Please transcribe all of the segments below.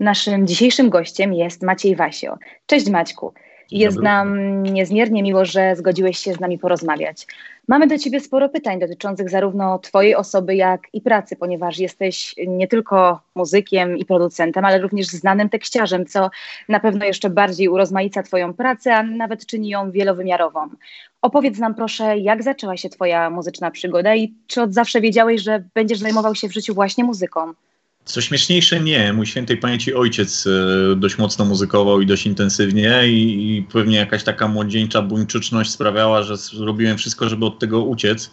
Naszym dzisiejszym gościem jest Maciej Wasio. Cześć Maćku. Jest nam niezmiernie miło, że zgodziłeś się z nami porozmawiać. Mamy do Ciebie sporo pytań dotyczących zarówno Twojej osoby, jak i pracy, ponieważ jesteś nie tylko muzykiem i producentem, ale również znanym tekściarzem, co na pewno jeszcze bardziej urozmaica Twoją pracę, a nawet czyni ją wielowymiarową. Opowiedz nam proszę, jak zaczęła się Twoja muzyczna przygoda i czy od zawsze wiedziałeś, że będziesz zajmował się w życiu właśnie muzyką? Co śmieszniejsze, nie. Mój świętej pamięci ojciec e, dość mocno muzykował i dość intensywnie i, i pewnie jakaś taka młodzieńcza buńczyczność sprawiała, że zrobiłem wszystko, żeby od tego uciec. E,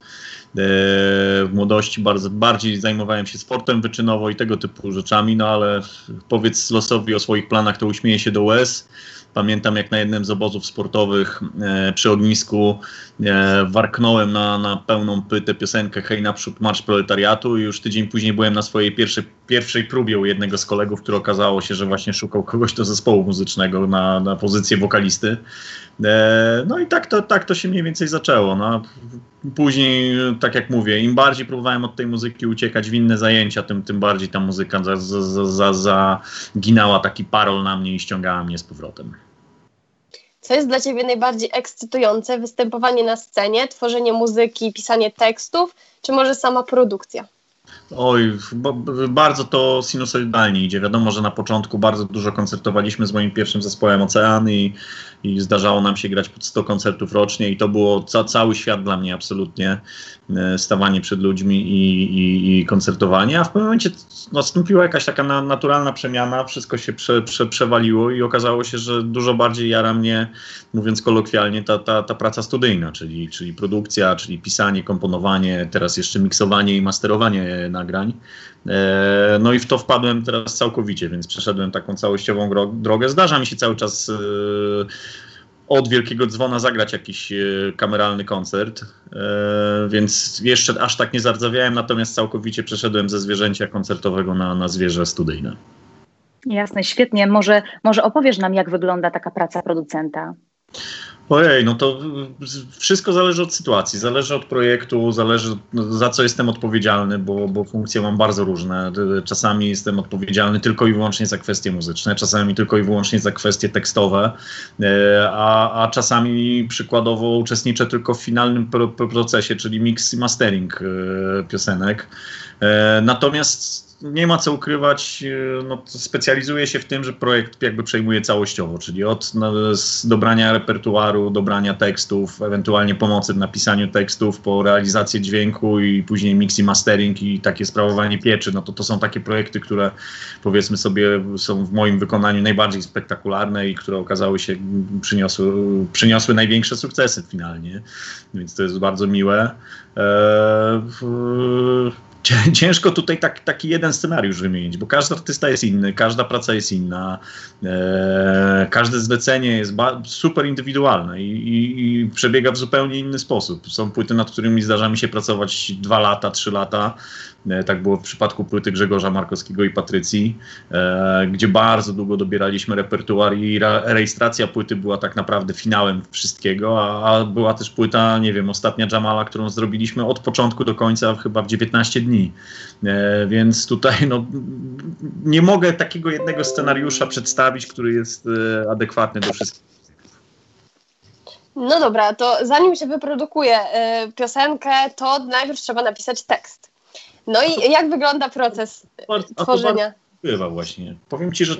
w młodości bardzo, bardziej zajmowałem się sportem wyczynowo i tego typu rzeczami, no ale powiedz losowi o swoich planach, to uśmieje się do łez. Pamiętam, jak na jednym z obozów sportowych e, przy ognisku e, warknąłem na, na pełną pytę piosenkę Hej naprzód Marsz Proletariatu i już tydzień później byłem na swojej pierwszej, pierwszej próbie u jednego z kolegów, który okazało się, że właśnie szukał kogoś do zespołu muzycznego na, na pozycję wokalisty. E, no i tak to, tak to się mniej więcej zaczęło. No. Później, tak jak mówię, im bardziej próbowałem od tej muzyki uciekać w inne zajęcia, tym, tym bardziej ta muzyka zaginała za, za, taki parol na mnie i ściągała mnie z powrotem. Co jest dla Ciebie najbardziej ekscytujące? Występowanie na scenie, tworzenie muzyki, pisanie tekstów, czy może sama produkcja? Oj, bardzo to sinusoidalnie idzie. Wiadomo, że na początku bardzo dużo koncertowaliśmy z moim pierwszim zespołem Ocean i, i zdarzało nam się grać pod 100 koncertów rocznie i to było ca cały świat dla mnie absolutnie, stawanie przed ludźmi i, i, i koncertowanie, a w pewnym momencie nastąpiła jakaś taka na, naturalna przemiana, wszystko się prze, prze, przewaliło i okazało się, że dużo bardziej jara mnie, mówiąc kolokwialnie, ta, ta, ta praca studyjna, czyli, czyli produkcja, czyli pisanie, komponowanie, teraz jeszcze miksowanie i masterowanie nagrań. E, no i w to wpadłem teraz całkowicie, więc przeszedłem taką całościową drogę. Zdarza mi się cały czas e, od Wielkiego Dzwona zagrać jakiś e, kameralny koncert, więc jeszcze aż tak nie zardzawiałem, natomiast całkowicie przeszedłem ze zwierzęcia koncertowego na, na zwierzę studyjne. Jasne, świetnie. Może, może opowiesz nam, jak wygląda taka praca producenta? Ojej, no to wszystko zależy od sytuacji, zależy od projektu, zależy za co jestem odpowiedzialny, bo, bo funkcje mam bardzo różne. Czasami jestem odpowiedzialny tylko i wyłącznie za kwestie muzyczne, czasami tylko i wyłącznie za kwestie tekstowe, a, a czasami przykładowo uczestniczę tylko w finalnym procesie, czyli mix i mastering piosenek. Natomiast nie ma co ukrywać, e, no, specjalizuje się w tym, że projekt jakby przejmuje całościowo, czyli od no, dobrania repertuaru, dobrania tekstów, ewentualnie pomocy w napisaniu tekstów, po realizację dźwięku i później mix i mastering i takie sprawowanie pieczy, no to to są takie projekty, które powiedzmy sobie są w moim wykonaniu najbardziej spektakularne i które okazały się, przyniosły, przyniosły największe sukcesy finalnie, więc to jest bardzo miłe. Eee, ciężko tutaj tak, taki jeden scenariusz wymienić, bo każdy artysta jest inny, każda praca jest inna, e, każde zlecenie jest super indywidualne i, i, i, przebiega w zupełnie inny sposób. Są płyty, nad którymi zdarza mi się pracować dwa lata, trzy lata, E, tak było w przypadku płyty Grzegorza Markowskiego i Patrycji, e, gdzie bardzo długo dobieraliśmy repertuar i rejestracja płyty była tak naprawdę finałem wszystkiego, a, a była też płyta, nie wiem, ostatnia Jamala, którą zrobiliśmy od początku do końca chyba w 19 dni. E, więc tutaj no, nie mogę takiego jednego scenariusza przedstawić, który jest adekwatny do wszystkich. No dobra, to zanim się wyprodukuje y, piosenkę, to najpierw trzeba napisać tekst. No i jak wygląda proces a tworzenia? Bywa właśnie. Powiem ci, że,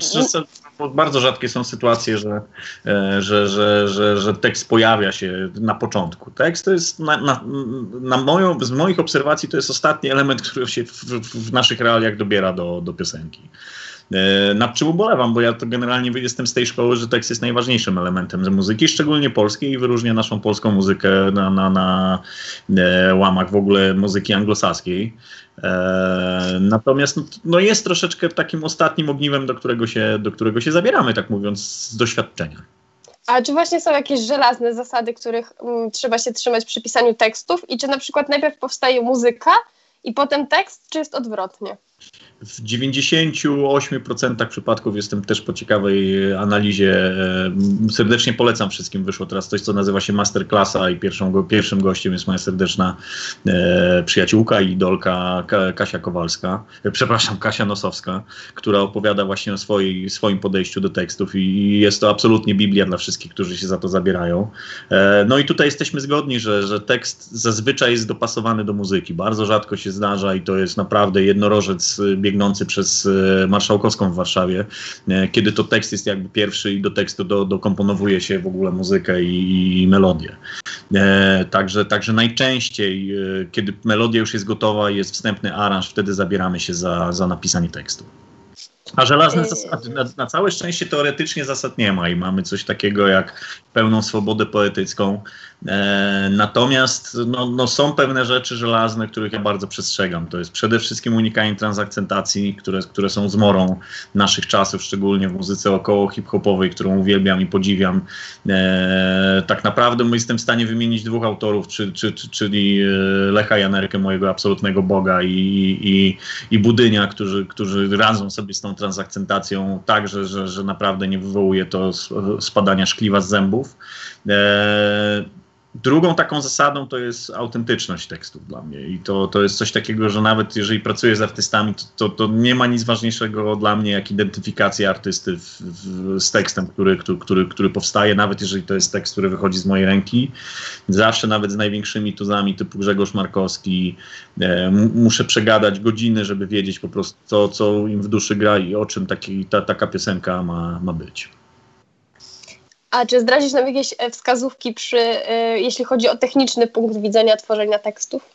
bardzo rzadkie są sytuacje, że, e, że, że, że, że tekst pojawia się na początku. Tekst to jest, na, na, na moją, z moich obserwacji, to jest ostatni element, który się w, w naszych realiach dobiera do, do piosenki. E, nad czym ubolewam, bo ja to generalnie jestem z tej szkoły, że tekst jest najważniejszym elementem muzyki, szczególnie polskiej i wyróżnia naszą polską muzykę na, na, na e, łamach w ogóle muzyki anglosaskiej. E, natomiast no, jest troszeczkę takim ostatnim ogniwem, do którego, się, do którego się zabieramy, tak mówiąc, z doświadczenia. A czy właśnie są jakieś żelazne zasady, których mm, trzeba się trzymać przy pisaniu tekstów? I czy na przykład najpierw powstaje muzyka i potem tekst, czy jest odwrotnie? W 98% przypadków jestem też po ciekawej analizie. E, serdecznie polecam wszystkim. Wyszło teraz coś, co nazywa się Masterclassa i pierwszą, pierwszym gościem jest moja serdeczna e, przyjaciółka i idolka Kasia Kowalska, e, przepraszam, Kasia Nosowska, która opowiada właśnie o swojej, swoim podejściu do tekstów i jest to absolutnie Biblia dla wszystkich, którzy się za to zabierają. no i tutaj jesteśmy zgodni, że, że tekst zazwyczaj jest dopasowany do muzyki. Bardzo rzadko się zdarza i to jest naprawdę jednorożec biegnący przez e, Marszałkowską w Warszawie, e, kiedy to tekst jest jakby pierwszy i do tekstu do, dokomponowuje się w ogóle muzykę i, i melodię. E, także, także najczęściej, kiedy melodia już jest gotowa i jest wstępny aranż, wtedy zabieramy się za, za napisanie tekstu. A żelazne zasady, na, na, całe szczęście teoretycznie zasad nie ma i mamy coś takiego jak pełną swobodę poetycką. E, natomiast no, no, są pewne rzeczy żelazne, których ja bardzo przestrzegam. To jest przede wszystkim unikanie transakcentacji, które, które są zmorą naszych czasów, szczególnie w muzyce około hip-hopowej, którą uwielbiam i podziwiam. E, tak naprawdę jestem w stanie wymienić dwóch autorów, czy, czy, czy, czyli e, Lecha Janerkę, mojego absolutnego boga i, i, i Budynia, którzy, którzy radzą sobie z tą transakcentacją tak, że, że, że naprawdę nie wywołuje to spadania szkliwa z zębów. E, Drugą taką zasadą to jest autentyczność tekstów dla mnie i to, to jest coś takiego, że nawet jeżeli pracuję z artystami, to, to, to nie ma nic ważniejszego dla mnie jak identyfikacja artysty w, w, z tekstem, który, który, który, który powstaje, nawet jeżeli to jest tekst, który wychodzi z mojej ręki. Zawsze nawet z największymi tuzami typu Grzegorz Markowski e, muszę przegadać godziny, żeby wiedzieć po prostu co, co im w duszy gra i o czym taki, ta, taka piosenka ma, ma być. A czy zdradzisz nam jakieś e, wskazówki przy, e, jeśli chodzi o techniczny punkt widzenia tworzenia tekstów?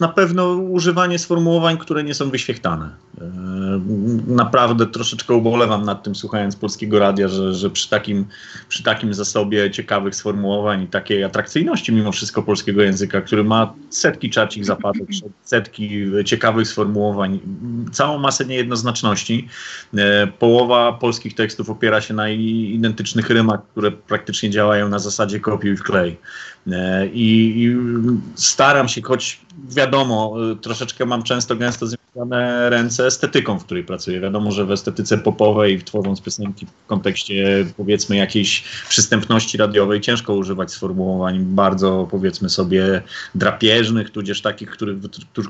Na pewno używanie sformułowań, które nie są wyświechtane. E, naprawdę troszeczkę ubolewam nad tym, słuchając polskiego radia, że, że przy, takim, przy takim zasobie ciekawych sformułowań i takiej atrakcyjności mimo wszystko polskiego języka, który ma setki czarcich zapadek, setki ciekawych sformułowań, całą masę niejednoznaczności. E, połowa polskich tekstów opiera się na identycznych rymach, które praktycznie działają na zasadzie kopiuj w klej. E, I, I, staram się, choć wiadomo, troszeczkę mam często gęsto związane ręce estetyką, w której pracuję. Wiadomo, że w estetyce popowej, tworząc piosenki w kontekście powiedzmy jakiejś przystępności radiowej, ciężko używać sformułowań bardzo powiedzmy sobie drapieżnych, tudzież takich, które,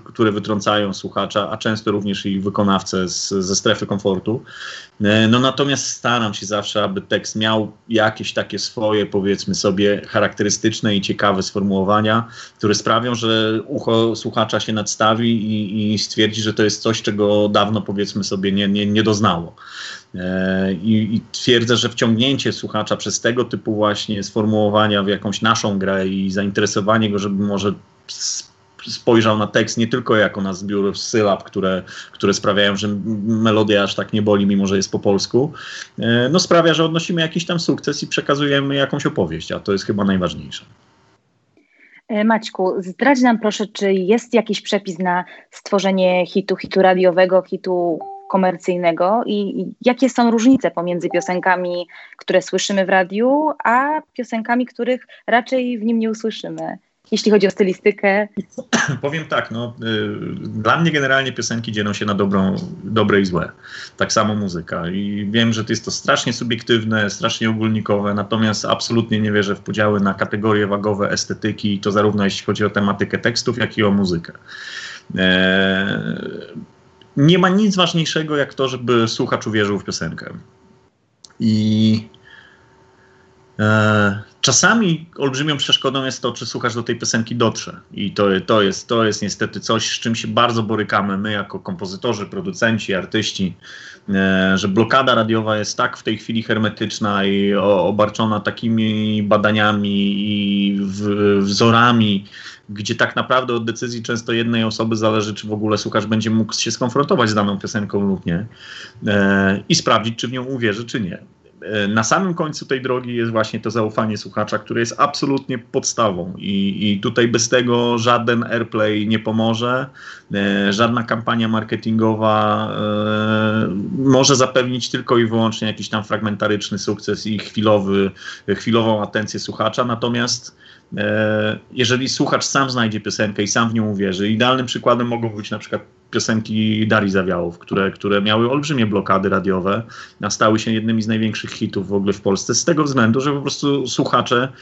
które wytrącają słuchacza, a często również i wykonawcę z, ze strefy komfortu. E, no natomiast staram się zawsze, aby tekst miał jakieś takie swoje, powiedzmy sobie, charakterystyczne i ciekawe sformułowania, które sprawią, że ucho słuchacza się nadstawi i, i stwierdzi, że to jest coś, czego dawno, powiedzmy sobie, nie, nie, nie doznało. E, I, I, twierdzę, że wciągnięcie słuchacza przez tego typu właśnie sformułowania w jakąś naszą grę i zainteresowanie go, żeby może spojrzał na tekst nie tylko jako na zbiór sylab, które, które sprawiają, że melodia aż tak nie boli, mimo że jest po polsku, e, no sprawia, że odnosimy jakiś tam sukces i przekazujemy jakąś opowieść, a to jest chyba najważniejsze. E, Maćku, zdradź nam proszę, czy jest jakiś przepis na stworzenie hitu, hitu radiowego, hitu komercyjnego i jakie są różnice pomiędzy piosenkami, które słyszymy w radiu, a piosenkami, których raczej w nim nie usłyszymy? Jeśli chodzi o stylistykę? Powiem tak, no, y, dla mnie generalnie piosenki dzielą się na dobrą, dobre i złe. Tak samo muzyka. I wiem, że to jest to strasznie subiektywne, strasznie ogólnikowe, natomiast absolutnie nie wierzę w podziały na kategorie wagowe estetyki, i to zarówno jeśli chodzi o tematykę tekstów, jak i o muzykę. E, nie ma nic ważniejszego jak to, żeby słuchacz uwierzył w piosenkę. I e, Czasami olbrzymią przeszkodą jest to, czy słuchacz do tej piosenki dotrze. I to, to, jest, to jest niestety coś, z czym się bardzo borykamy my jako kompozytorzy, producenci, artyści, e, że blokada radiowa jest tak w tej chwili hermetyczna i obarczona takimi badaniami i wzorami, gdzie tak naprawdę od decyzji często jednej osoby zależy, czy w ogóle słuchacz będzie mógł się skonfrontować z daną piosenką lub nie e, i sprawdzić, czy w nią uwierzy, czy nie. E, na samym końcu tej drogi jest właśnie to zaufanie słuchacza, które jest absolutnie podstawą. I, i tutaj bez tego żaden airplay nie pomoże, e, żadna kampania marketingowa e, może zapewnić tylko i wyłącznie jakiś tam fragmentaryczny sukces i chwilowy, chwilową atencję słuchacza, natomiast jeżeli słuchacz sam znajdzie piosenkę i sam w nią uwierzy, idealnym przykładem mogą być na przykład piosenki Darii Zawiałów, które, które miały olbrzymie blokady radiowe, a stały się jednymi z największych hitów w ogóle w Polsce, z tego względu, że po prostu słuchacze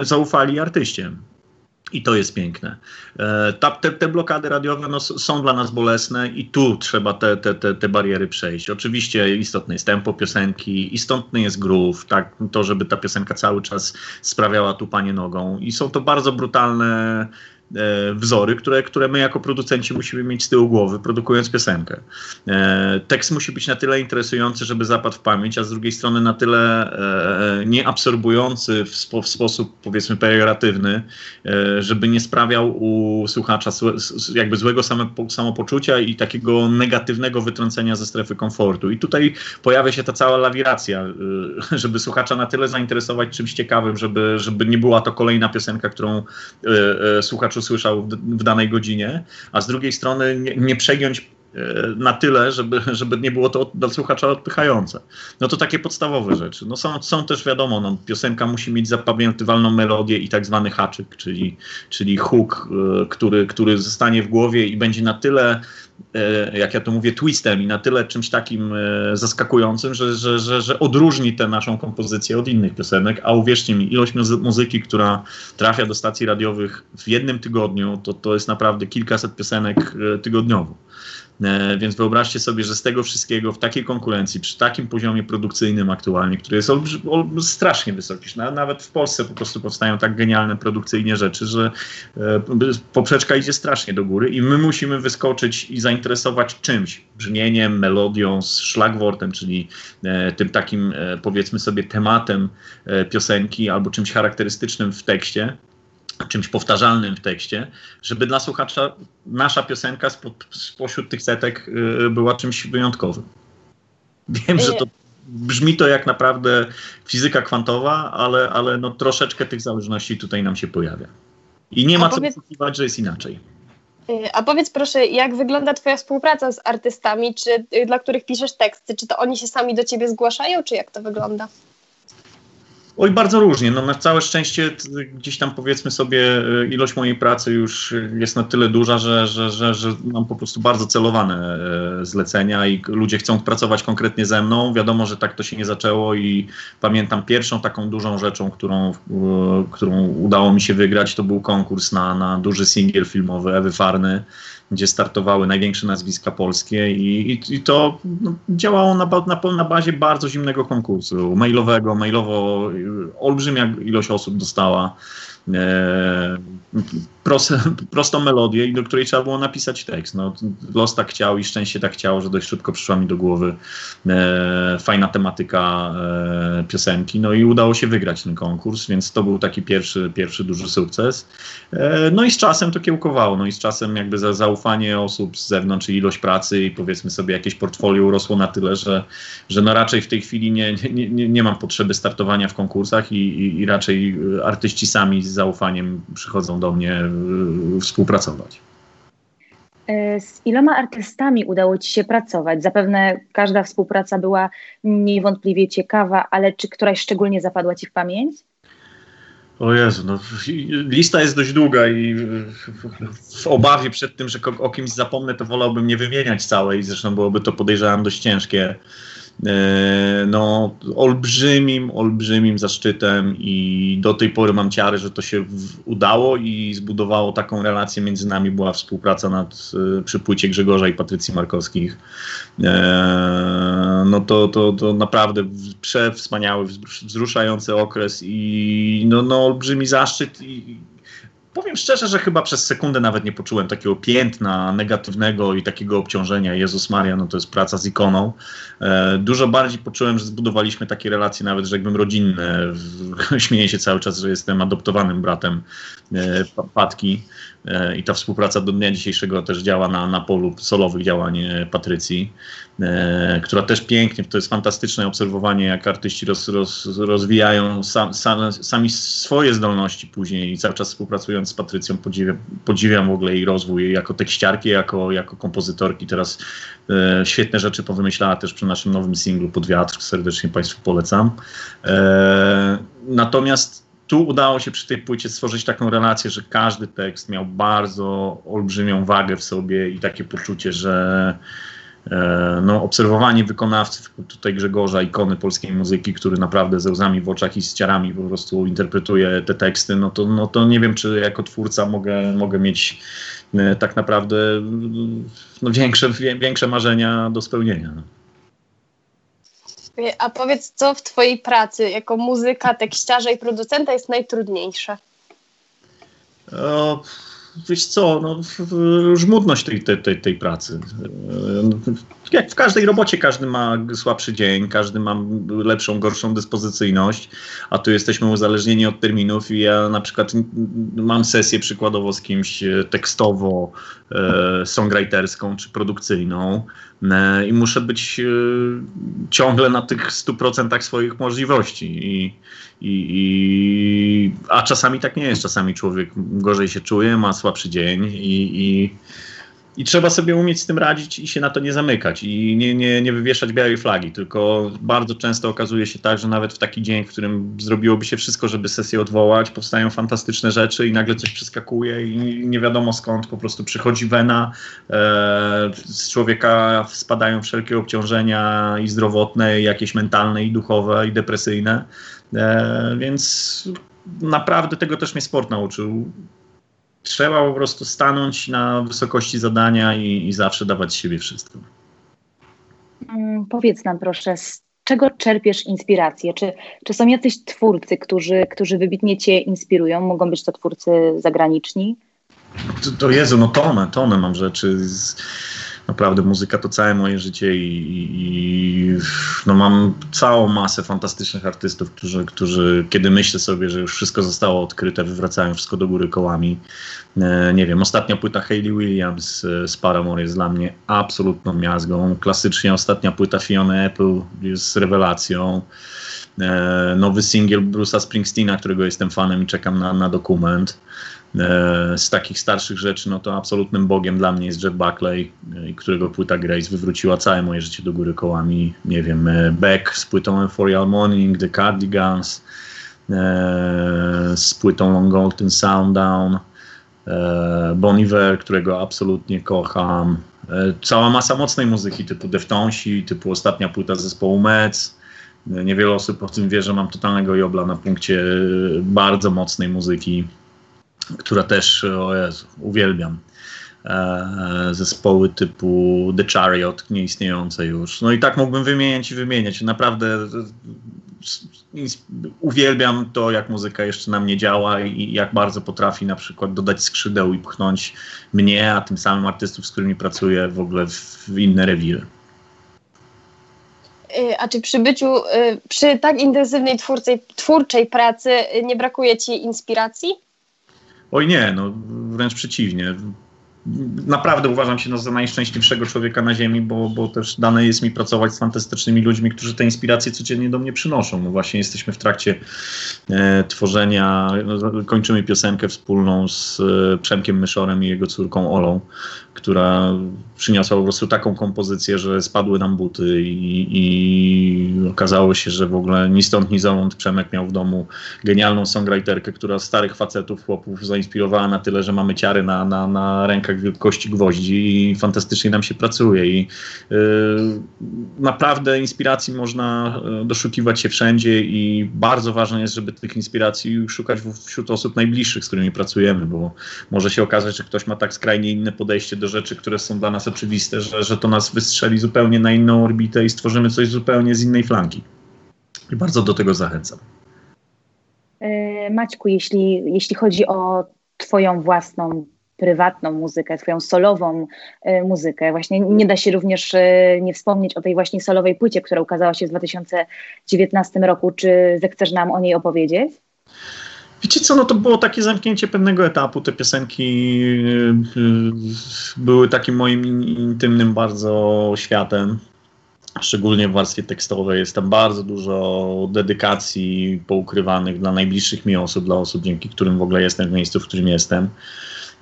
e, zaufali artyście. I to jest piękne. E, ta, te, te, blokady radiowe no, są dla nas bolesne i tu trzeba te, te, te, te bariery przejść. Oczywiście istotne jest tempo piosenki, istotny jest groove, tak, to żeby ta piosenka cały czas sprawiała tu panie nogą. I są to bardzo brutalne wzory, które, które my jako producenci musimy mieć z tyłu głowy, produkując piosenkę. E, tekst musi być na tyle interesujący, żeby zapadł w pamięć, a z drugiej strony na tyle e, nieabsorbujący w, spo, w sposób powiedzmy pejoratywny, żeby nie sprawiał u słuchacza jakby złego samopoczucia i takiego negatywnego wytrącenia ze strefy komfortu. I tutaj pojawia się ta cała lawiracja, żeby słuchacza na tyle zainteresować czymś ciekawym, żeby, żeby nie była to kolejna piosenka, którą słuchacz usłyszał w, danej godzinie, a z drugiej strony nie, nie przegiąć na tyle, żeby, żeby nie było to dla słuchacza odpychające. No to takie podstawowe rzeczy. No są, są też wiadomo, no, piosenka musi mieć zapamiętywalną melodię i tak zwany haczyk, czyli, czyli hook, y, który, który zostanie w głowie i będzie na tyle E, jak ja to mówię, twistem i na tyle czymś takim e, zaskakującym, że, że, że, że odróżni tę naszą kompozycję od innych piosenek, a uwierzcie mi, ilość muzyki, która trafia do stacji radiowych w jednym tygodniu, to, to jest naprawdę kilkaset piosenek e, tygodniowo. E, więc wyobraźcie sobie, że z tego wszystkiego w takiej konkurencji, przy takim poziomie produkcyjnym aktualnie, który jest strasznie wysoki, nawet w Polsce po prostu powstają tak genialne produkcyjnie rzeczy, że e, poprzeczka idzie strasznie do góry i my musimy wyskoczyć i zainteresować czymś, brzmieniem, melodią, szlagwortem, czyli e, tym takim powiedzmy sobie tematem piosenki albo czymś charakterystycznym w tekście, czymś powtarzalnym w tekście, żeby dla słuchacza nasza piosenka spośród tych setek y, była czymś wyjątkowym. Wiem, że to brzmi to jak naprawdę fizyka kwantowa, ale, ale no troszeczkę tych zależności tutaj nam się pojawia. I nie ma co powiedz... poszukiwać, że jest inaczej. Y, a powiedz proszę, jak wygląda Twoja współpraca z artystami, czy y, dla których piszesz teksty? Czy to oni się sami do Ciebie zgłaszają, czy jak to wygląda? Oj, bardzo różnie. No, na całe szczęście gdzieś tam powiedzmy sobie e, ilość mojej pracy już jest na tyle duża, że, że, że, że mam po prostu bardzo celowane e, zlecenia i ludzie chcą pracować konkretnie ze mną. Wiadomo, że tak to się nie zaczęło i pamiętam pierwszą taką dużą rzeczą, którą, e, którą udało mi się wygrać, to był konkurs na, na duży singiel filmowy Ewy Farny gdzie startowały największe nazwiska polskie i, i, i to no, działało na, na, na bazie bardzo zimnego konkursu, mailowego, mailowo olbrzymia ilość osób dostała proste, prostą melodię, do której trzeba było napisać tekst. No, los tak chciał i szczęście tak chciało, że dość szybko przyszła mi do głowy e, fajna tematyka e, piosenki. No i udało się wygrać ten konkurs, więc to był taki pierwszy, pierwszy duży sukces. E, no i z czasem to kiełkowało. No i z czasem jakby za zaufanie osób z zewnątrz i ilość pracy i powiedzmy sobie jakieś portfolio urosło na tyle, że, że no raczej w tej chwili nie, nie, nie, nie mam potrzeby startowania w konkursach i, i, i raczej artyści sami z zaufaniem przychodzą do mnie Y, współpracować. E, z iloma artystami udało Ci się pracować? Zapewne każda współpraca była niewątpliwie ciekawa, ale czy któraś szczególnie zapadła Ci w pamięć? O Jezu, no, lista jest dość długa i w obawie przed tym, że o kimś zapomnę, to wolałbym nie wymieniać całej, zresztą byłoby to podejrzewam dość ciężkie. E, no, olbrzymim, olbrzymim zaszczytem i do tej pory mam ciary, że to się udało i zbudowało taką relację między nami. Była współpraca nad, e, przy płycie Grzegorza i Patrycji Markowskich. E, no to, to, to naprawdę przewspaniały, wzruszający okres i no, no olbrzymi zaszczyt i Powiem szczerze, że chyba przez sekundę nawet nie poczułem takiego piętna negatywnego i takiego obciążenia. Jezus Maria, no to jest praca z ikoną. E, dużo bardziej poczułem, że zbudowaliśmy takie relacje nawet, że jakbym rodzinne. Śmieję się cały czas, że jestem adoptowanym bratem e, Patki. E, i ta współpraca do dnia dzisiejszego też działa na, na polu solowych działań e, Patrycji, e, która też pięknie, to jest fantastyczne obserwowanie, jak artyści roz, roz, rozwijają sam, sam, sami swoje zdolności później i cały czas współpracując z Patrycją podziwiam, podziwiam w ogóle jej rozwój jako tekściarki, jako, jako kompozytorki. Teraz e, świetne rzeczy powymyślała też przy naszym nowym singlu Pod wiatr, serdecznie Państwu polecam. E, natomiast tu udało się przy tej płycie stworzyć taką relację, że każdy tekst miał bardzo olbrzymią wagę w sobie i takie poczucie, że e, no, obserwowanie wykonawcy, tutaj Grzegorza, ikony polskiej muzyki, który naprawdę ze łzami w oczach i z ciarami po prostu interpretuje te teksty, no to, no to nie wiem, czy jako twórca mogę, mogę mieć e, tak naprawdę no, większe, większe marzenia do spełnienia. No. A powiedz, co w Twojej pracy jako muzyka, tekściarza i producenta jest najtrudniejsze? O, wiesz co, no, żmudność tej, tej, tej pracy. Jak w każdej robocie każdy ma słabszy dzień, każdy ma lepszą, gorszą dyspozycyjność, a tu jesteśmy uzależnieni od terminów i ja na przykład mam sesję przykładowo z kimś tekstowo, e, songwriterską czy produkcyjną e, i muszę być e, ciągle na tych 100% swoich możliwości. I, i, i, a czasami tak nie jest, czasami człowiek gorzej się czuje, ma słabszy dzień i, i i trzeba sobie umieć z tym radzić i się na to nie zamykać i nie, nie, nie wywieszać białej flagi, tylko bardzo często okazuje się tak, że nawet w taki dzień, w którym zrobiłoby się wszystko, żeby sesję odwołać, powstają fantastyczne rzeczy i nagle coś przeskakuje i nie wiadomo skąd, po prostu przychodzi wena, e, z człowieka spadają wszelkie obciążenia i zdrowotne, i jakieś mentalne, i duchowe, i depresyjne, e, więc naprawdę tego też mnie sport nauczył trzeba po prostu stanąć na wysokości zadania i, i zawsze dawać siebie wszystko. Hmm, powiedz nam proszę, z czego czerpiesz inspirację? Czy, czy są jacyś twórcy, którzy, którzy wybitnie cię inspirują? Mogą być to twórcy zagraniczni? To, to Jezu, no tonę, tonę mam rzeczy. Z naprawdę muzyka to całe moje życie i, i, no mam całą masę fantastycznych artystów, którzy, którzy kiedy myślę sobie, że już wszystko zostało odkryte, wywracają wszystko do góry kołami. E, nie wiem, ostatnia płyta Hayley Williams e, z Paramore jest dla mnie absolutną miazgą. Klasycznie ostatnia płyta Fiona Apple jest rewelacją. E, nowy singiel Bruce'a Springsteena, którego jestem fanem i czekam na, na dokument. E, z takich starszych rzeczy, no to absolutnym bogiem dla mnie jest Jeff Buckley, e, którego płyta Grace wywróciła całe moje życie do góry kołami. Nie wiem, e, Beck z płytą Euphoria Morning, The Cardigans, z płytą Long Golden Sounddown, Bon Iver, którego absolutnie kocham. Cała masa mocnej muzyki typu Deftonsi, typu ostatnia płyta zespołu Mets. Niewiele osób o tym wie, że mam totalnego jobla na punkcie bardzo mocnej muzyki która też, o Jezu, uwielbiam. E, zespoły typu The Chariot, nieistniejące już. No i tak mógłbym wymieniać i wymieniać. Naprawdę uwielbiam to, jak muzyka jeszcze na mnie działa i jak bardzo potrafi na przykład dodać skrzydeł i pchnąć mnie, a tym samym artystów, z którymi pracuję, w ogóle w inne rewiry. E, a czy przy byciu, e, przy tak intensywnej twórczej, twórczej pracy nie brakuje Ci inspiracji? Oj nie, no wręcz przeciwnie. Naprawdę uważam się no, za najszczęśliwszego człowieka na Ziemi, bo, bo też dane jest mi pracować z fantastycznymi ludźmi, którzy te inspiracje codziennie do mnie przynoszą. No właśnie jesteśmy w trakcie e, tworzenia, no, kończymy piosenkę wspólną z e, Przemkiem Myszorem i jego córką Olą, która przyniosła po prostu taką kompozycję, że spadły nam buty i, i okazało się, że w ogóle ni stąd, ni zowąd Przemek miał w domu genialną songwriterkę, która starych facetów, chłopów zainspirowała na tyle, że mamy ciary na, na, na rękach wielkości gwoździ i fantastycznie nam się pracuje i yy, naprawdę inspiracji można y, doszukiwać się wszędzie i bardzo ważne jest, żeby tych inspiracji szukać wśród osób najbliższych, z którymi pracujemy, bo może się okazać, że ktoś ma tak skrajnie inne podejście do rzeczy, które są dla nas oczywiste, że, że to nas wystrzeli zupełnie na inną orbitę i stworzymy coś zupełnie z innej flanki. I bardzo do tego zachęcam. E, Maćku, jeśli, jeśli chodzi o Twoją własną prywatną muzykę, Twoją solową e, muzykę, właśnie nie da się również e, nie wspomnieć o tej właśnie solowej płycie, która ukazała się w 2019 roku. Czy zechcesz nam o niej opowiedzieć? Wiecie co, no to było takie zamknięcie pewnego etapu. Te piosenki y, były takim moim intymnym bardzo światem. Szczególnie w warstwie tekstowej jest tam bardzo dużo dedykacji poukrywanych dla najbliższych mi osób, dla osób, dzięki którym w ogóle jestem w miejscu, w którym jestem.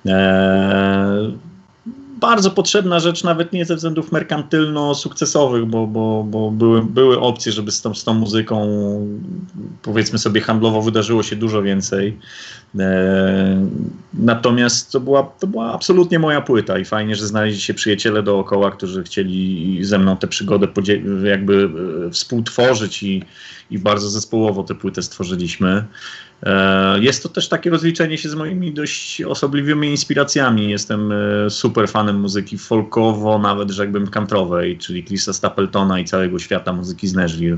Eee, bardzo potrzebna rzecz, nawet nie ze względów merkantylno-sukcesowych, bo, bo, bo były, były opcje, żeby z tą, z tą muzyką, powiedzmy sobie, handlowo wydarzyło się dużo więcej. E, natomiast to była, to była absolutnie moja płyta i fajnie, że znaleźli się przyjaciele dookoła, którzy chcieli ze mną tę przygodę jakby e, współtworzyć i, i bardzo zespołowo tę płytę stworzyliśmy. E, jest to też takie rozliczenie się z moimi dość osobliwymi inspiracjami. Jestem e, super fanem muzyki folkowo, nawet rzekłbym kantrowej, czyli Chrisa Stapletona i całego świata muzyki z Nashville,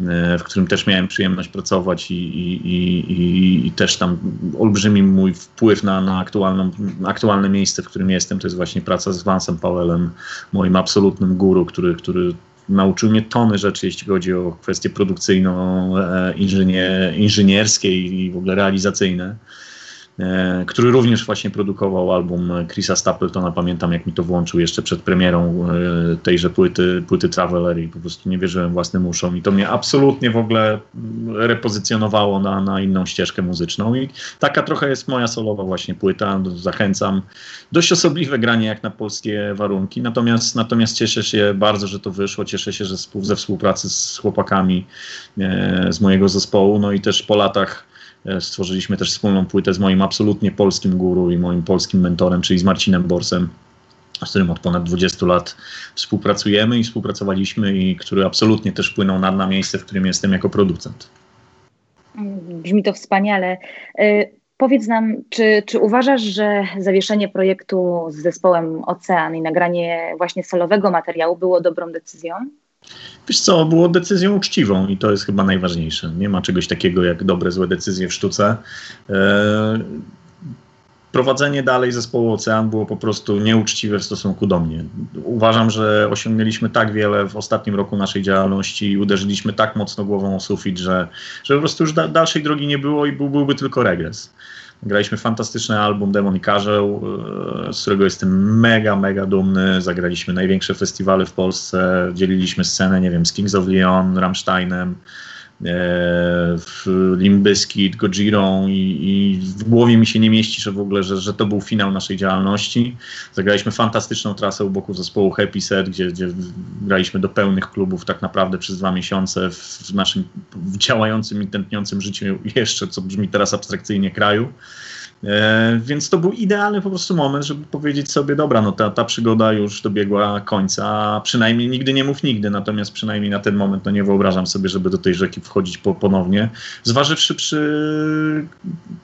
e, w którym też miałem przyjemność pracować i, i, i, i też tam olbrzymi mój wpływ na, na aktualną, aktualne miejsce, w którym jestem, to jest właśnie praca z Vansem Powellem, moim absolutnym guru, który, który nauczył mnie tony rzeczy, jeśli chodzi o kwestie produkcyjno-inżynierskie i w ogóle realizacyjne. E, który również właśnie produkował album Chrisa Stapletona. Pamiętam, jak mi to włączył jeszcze przed premierą e, tejże płyty, płyty Traveler i po prostu nie wierzyłem własnym uszom. I to mnie absolutnie w ogóle repozycjonowało na, na inną ścieżkę muzyczną. I taka trochę jest moja solowa właśnie płyta. Zachęcam. Dość osobliwe granie jak na polskie warunki. Natomiast, natomiast cieszę się bardzo, że to wyszło. Cieszę się, że ze współpracy z chłopakami e, z mojego zespołu, no i też po latach stworzyliśmy też wspólną płytę z moim absolutnie polskim guru i moim polskim mentorem, czyli z Marcinem Borsem, z którym od ponad 20 lat współpracujemy i współpracowaliśmy i który absolutnie też wpłynął na, na miejsce, w którym jestem jako producent. Brzmi to wspaniale. E, powiedz nam, czy, czy uważasz, że zawieszenie projektu z zespołem Ocean i nagranie właśnie solowego materiału było dobrą decyzją? Wiesz co, było decyzją uczciwą i to jest chyba najważniejsze. Nie ma czegoś takiego jak dobre, złe decyzje w sztuce. E, prowadzenie dalej zespołu Ocean było po prostu nieuczciwe w stosunku do mnie. Uważam, że osiągnęliśmy tak wiele w ostatnim roku naszej działalności i uderzyliśmy tak mocno głową o sufit, że, że po prostu już da, dalszej drogi nie było i był, byłby tylko regres. Graliśmy fantastyczny album Demon i Karzeł, e, z którego jestem mega, mega dumny. Zagraliśmy największe festiwale w Polsce, dzieliliśmy scenę, nie wiem, z Kings of Leon, Rammsteinem, Limbyskit, Gojirą i, i, w głowie mi się nie mieści, że w ogóle, że, że to był finał naszej działalności. Zagraliśmy fantastyczną trasę u boku zespołu Happy Set, gdzie, gdzie graliśmy do pełnych klubów tak naprawdę przez dwa miesiące w, naszym działającym i tętniącym życiu jeszcze, co brzmi teraz abstrakcyjnie, kraju. E, więc to był idealny po prostu moment, żeby powiedzieć sobie, dobra, no ta, ta przygoda już dobiegła końca, przynajmniej nigdy nie mów nigdy, natomiast przynajmniej na ten moment no nie wyobrażam sobie, żeby do tej rzeki wchodzić po, ponownie, zważywszy przy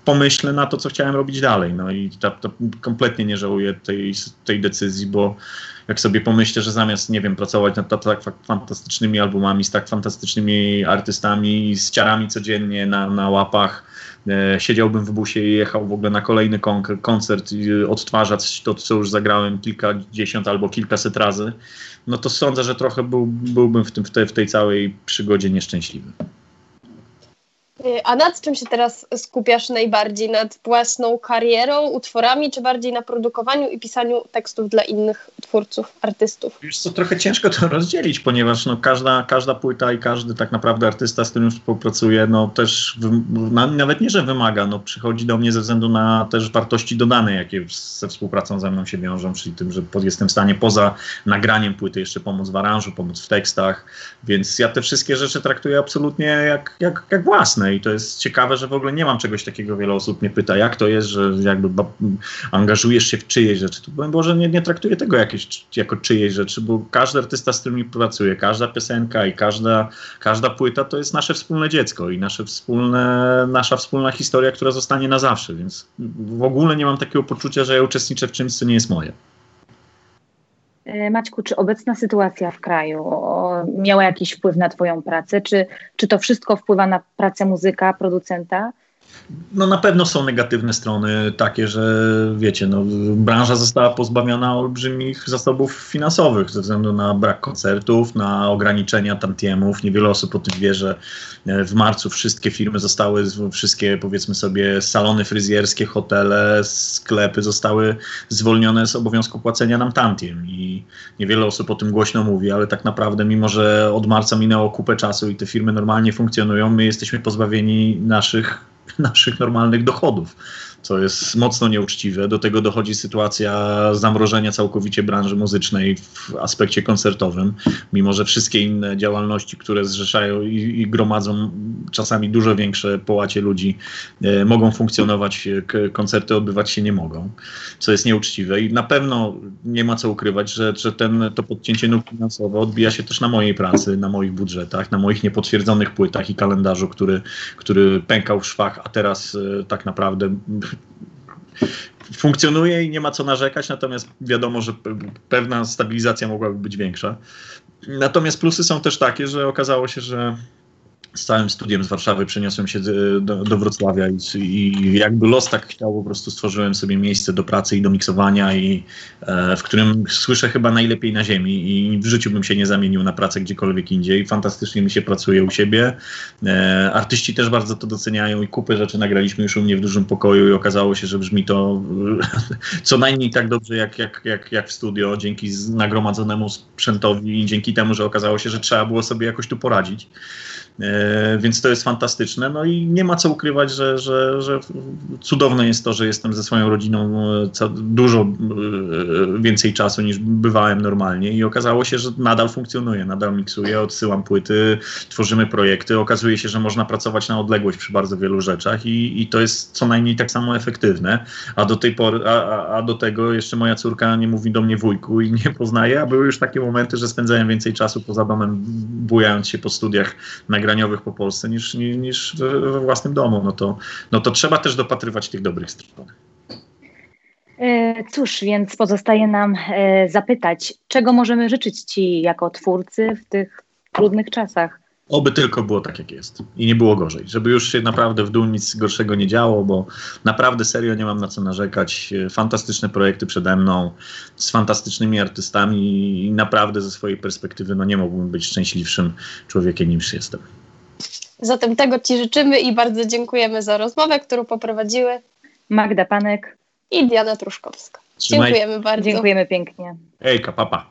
pomyśle na to, co chciałem robić dalej. No i ta, ta kompletnie nie żałuję tej, tej decyzji, bo jak sobie pomyślę, że zamiast, nie wiem, pracować nad tak, tak fantastycznymi albumami, z tak fantastycznymi artystami, z ciarami codziennie na, na łapach, e, siedziałbym w busie i jechał w ogóle na kolejny kon koncert i odtwarzać to, co już zagrałem kilkadziesiąt albo kilkaset razy, no to sądzę, że trochę był, byłbym w, tym, w, te, w tej całej przygodzie nieszczęśliwy. Y, a nad czym się teraz skupiasz najbardziej? Nad własną karierą, utworami, czy bardziej na produkowaniu i pisaniu tekstów dla innych twórców, artystów? Wiesz co, trochę ciężko to rozdzielić, ponieważ no, każda, każda płyta i każdy tak naprawdę artysta, z którym współpracuję, no też nawet nie, że wymaga, no przychodzi do mnie ze względu na też wartości dodane, jakie ze współpracą ze mną się wiążą, czyli tym, że jestem w stanie poza nagraniem płyty jeszcze pomóc w aranżu, pomóc w tekstach, więc ja te wszystkie rzeczy traktuję absolutnie jak, jak, jak własne i to jest ciekawe, że w ogóle nie mam czegoś takiego. Wiele osób mnie pyta, jak to jest, że jakby angażujesz się w czyjeś rzeczy. To powiem Boże, nie, nie traktuję tego jakieś, jako czyjeś rzeczy, bo każdy artysta, z którym pracuję, każda piosenka i każda, każda płyta to jest nasze wspólne dziecko i nasze wspólne, nasza wspólna historia, która zostanie na zawsze, więc w ogóle nie mam takiego poczucia, że ja uczestniczę w czymś, co nie jest moje. E, Maćku, czy obecna sytuacja w kraju miała jakiś wpływ na Twoją pracę? Czy, czy to wszystko wpływa na pracę muzyka, producenta? No na pewno są negatywne strony takie, że wiecie, no, branża została pozbawiona olbrzymich zasobów finansowych ze względu na brak koncertów, na ograniczenia tantiemów. Niewiele osób o tym wie, że e, w marcu wszystkie firmy zostały, wszystkie powiedzmy sobie salony fryzjerskie, hotele, sklepy zostały zwolnione z obowiązku płacenia nam tantiem i niewiele osób o tym głośno mówi, ale tak naprawdę mimo, że od marca minęło kupę czasu i te firmy normalnie funkcjonują, my jesteśmy pozbawieni naszych naszych normalnych dochodów. Co jest mocno nieuczciwe. Do tego dochodzi sytuacja zamrożenia całkowicie branży muzycznej w aspekcie koncertowym, mimo że wszystkie inne działalności, które zrzeszają i, i gromadzą czasami dużo większe połacie ludzi, e, mogą funkcjonować, koncerty odbywać się nie mogą, co jest nieuczciwe i na pewno nie ma co ukrywać, że, że ten, to podcięcie nóg finansowe odbija się też na mojej pracy, na moich budżetach, na moich niepotwierdzonych płytach i kalendarzu, który, który pękał w szwach, a teraz e, tak naprawdę funkcjonuje i nie ma co narzekać, natomiast wiadomo, że pewna stabilizacja mogłaby być większa. Natomiast plusy są też takie, że okazało się, że z całym studiem z Warszawy przeniosłem się do, do Wrocławia i, i, jakby los tak chciał, po prostu stworzyłem sobie miejsce do pracy i do miksowania i e, w którym słyszę chyba najlepiej na ziemi i w życiu bym się nie zamienił na pracę gdziekolwiek indziej. Fantastycznie mi się pracuje u siebie. E, artyści też bardzo to doceniają i kupę rzeczy nagraliśmy już u mnie w dużym pokoju i okazało się, że brzmi to co najmniej tak dobrze jak, jak, jak, jak w studio, dzięki nagromadzonemu sprzętowi i dzięki temu, że okazało się, że trzeba było sobie jakoś tu poradzić. E, więc to jest fantastyczne. No i nie ma co ukrywać, że, że, że cudowne jest to, że jestem ze swoją rodziną e, dużo e, więcej czasu niż bywałem normalnie i okazało się, że nadal funkcjonuje, nadal miksuję, odsyłam płyty, tworzymy projekty. Okazuje się, że można pracować na odległość przy bardzo wielu rzeczach i, i to jest co najmniej tak samo efektywne. A do tej pory, a, a do tego jeszcze moja córka nie mówi do mnie wujku i nie poznaje, a były już takie momenty, że spędzałem więcej czasu poza domem, bujając się po studiach na nagraniowych po Polsce niż, niż we własnym domu. No to, no to trzeba też dopatrywać tych dobrych stron. E, cóż, więc pozostaje nam e, zapytać, czego możemy życzyć Ci jako twórcy w tych trudnych czasach? Oby tylko było tak, jak jest i nie było gorzej. Żeby już się naprawdę w dół nic gorszego nie działo, bo naprawdę serio nie mam na co narzekać. Fantastyczne projekty przede mną, z fantastycznymi artystami i naprawdę ze swojej perspektywy no nie mógłbym być szczęśliwszym człowiekiem niż jestem. Zatem tego Ci życzymy i bardzo dziękujemy za rozmowę, którą poprowadziły Magda Panek i Diana Truszkowska. Trzymaj. Dziękujemy bardzo. Dziękujemy pięknie. Ejka, papa.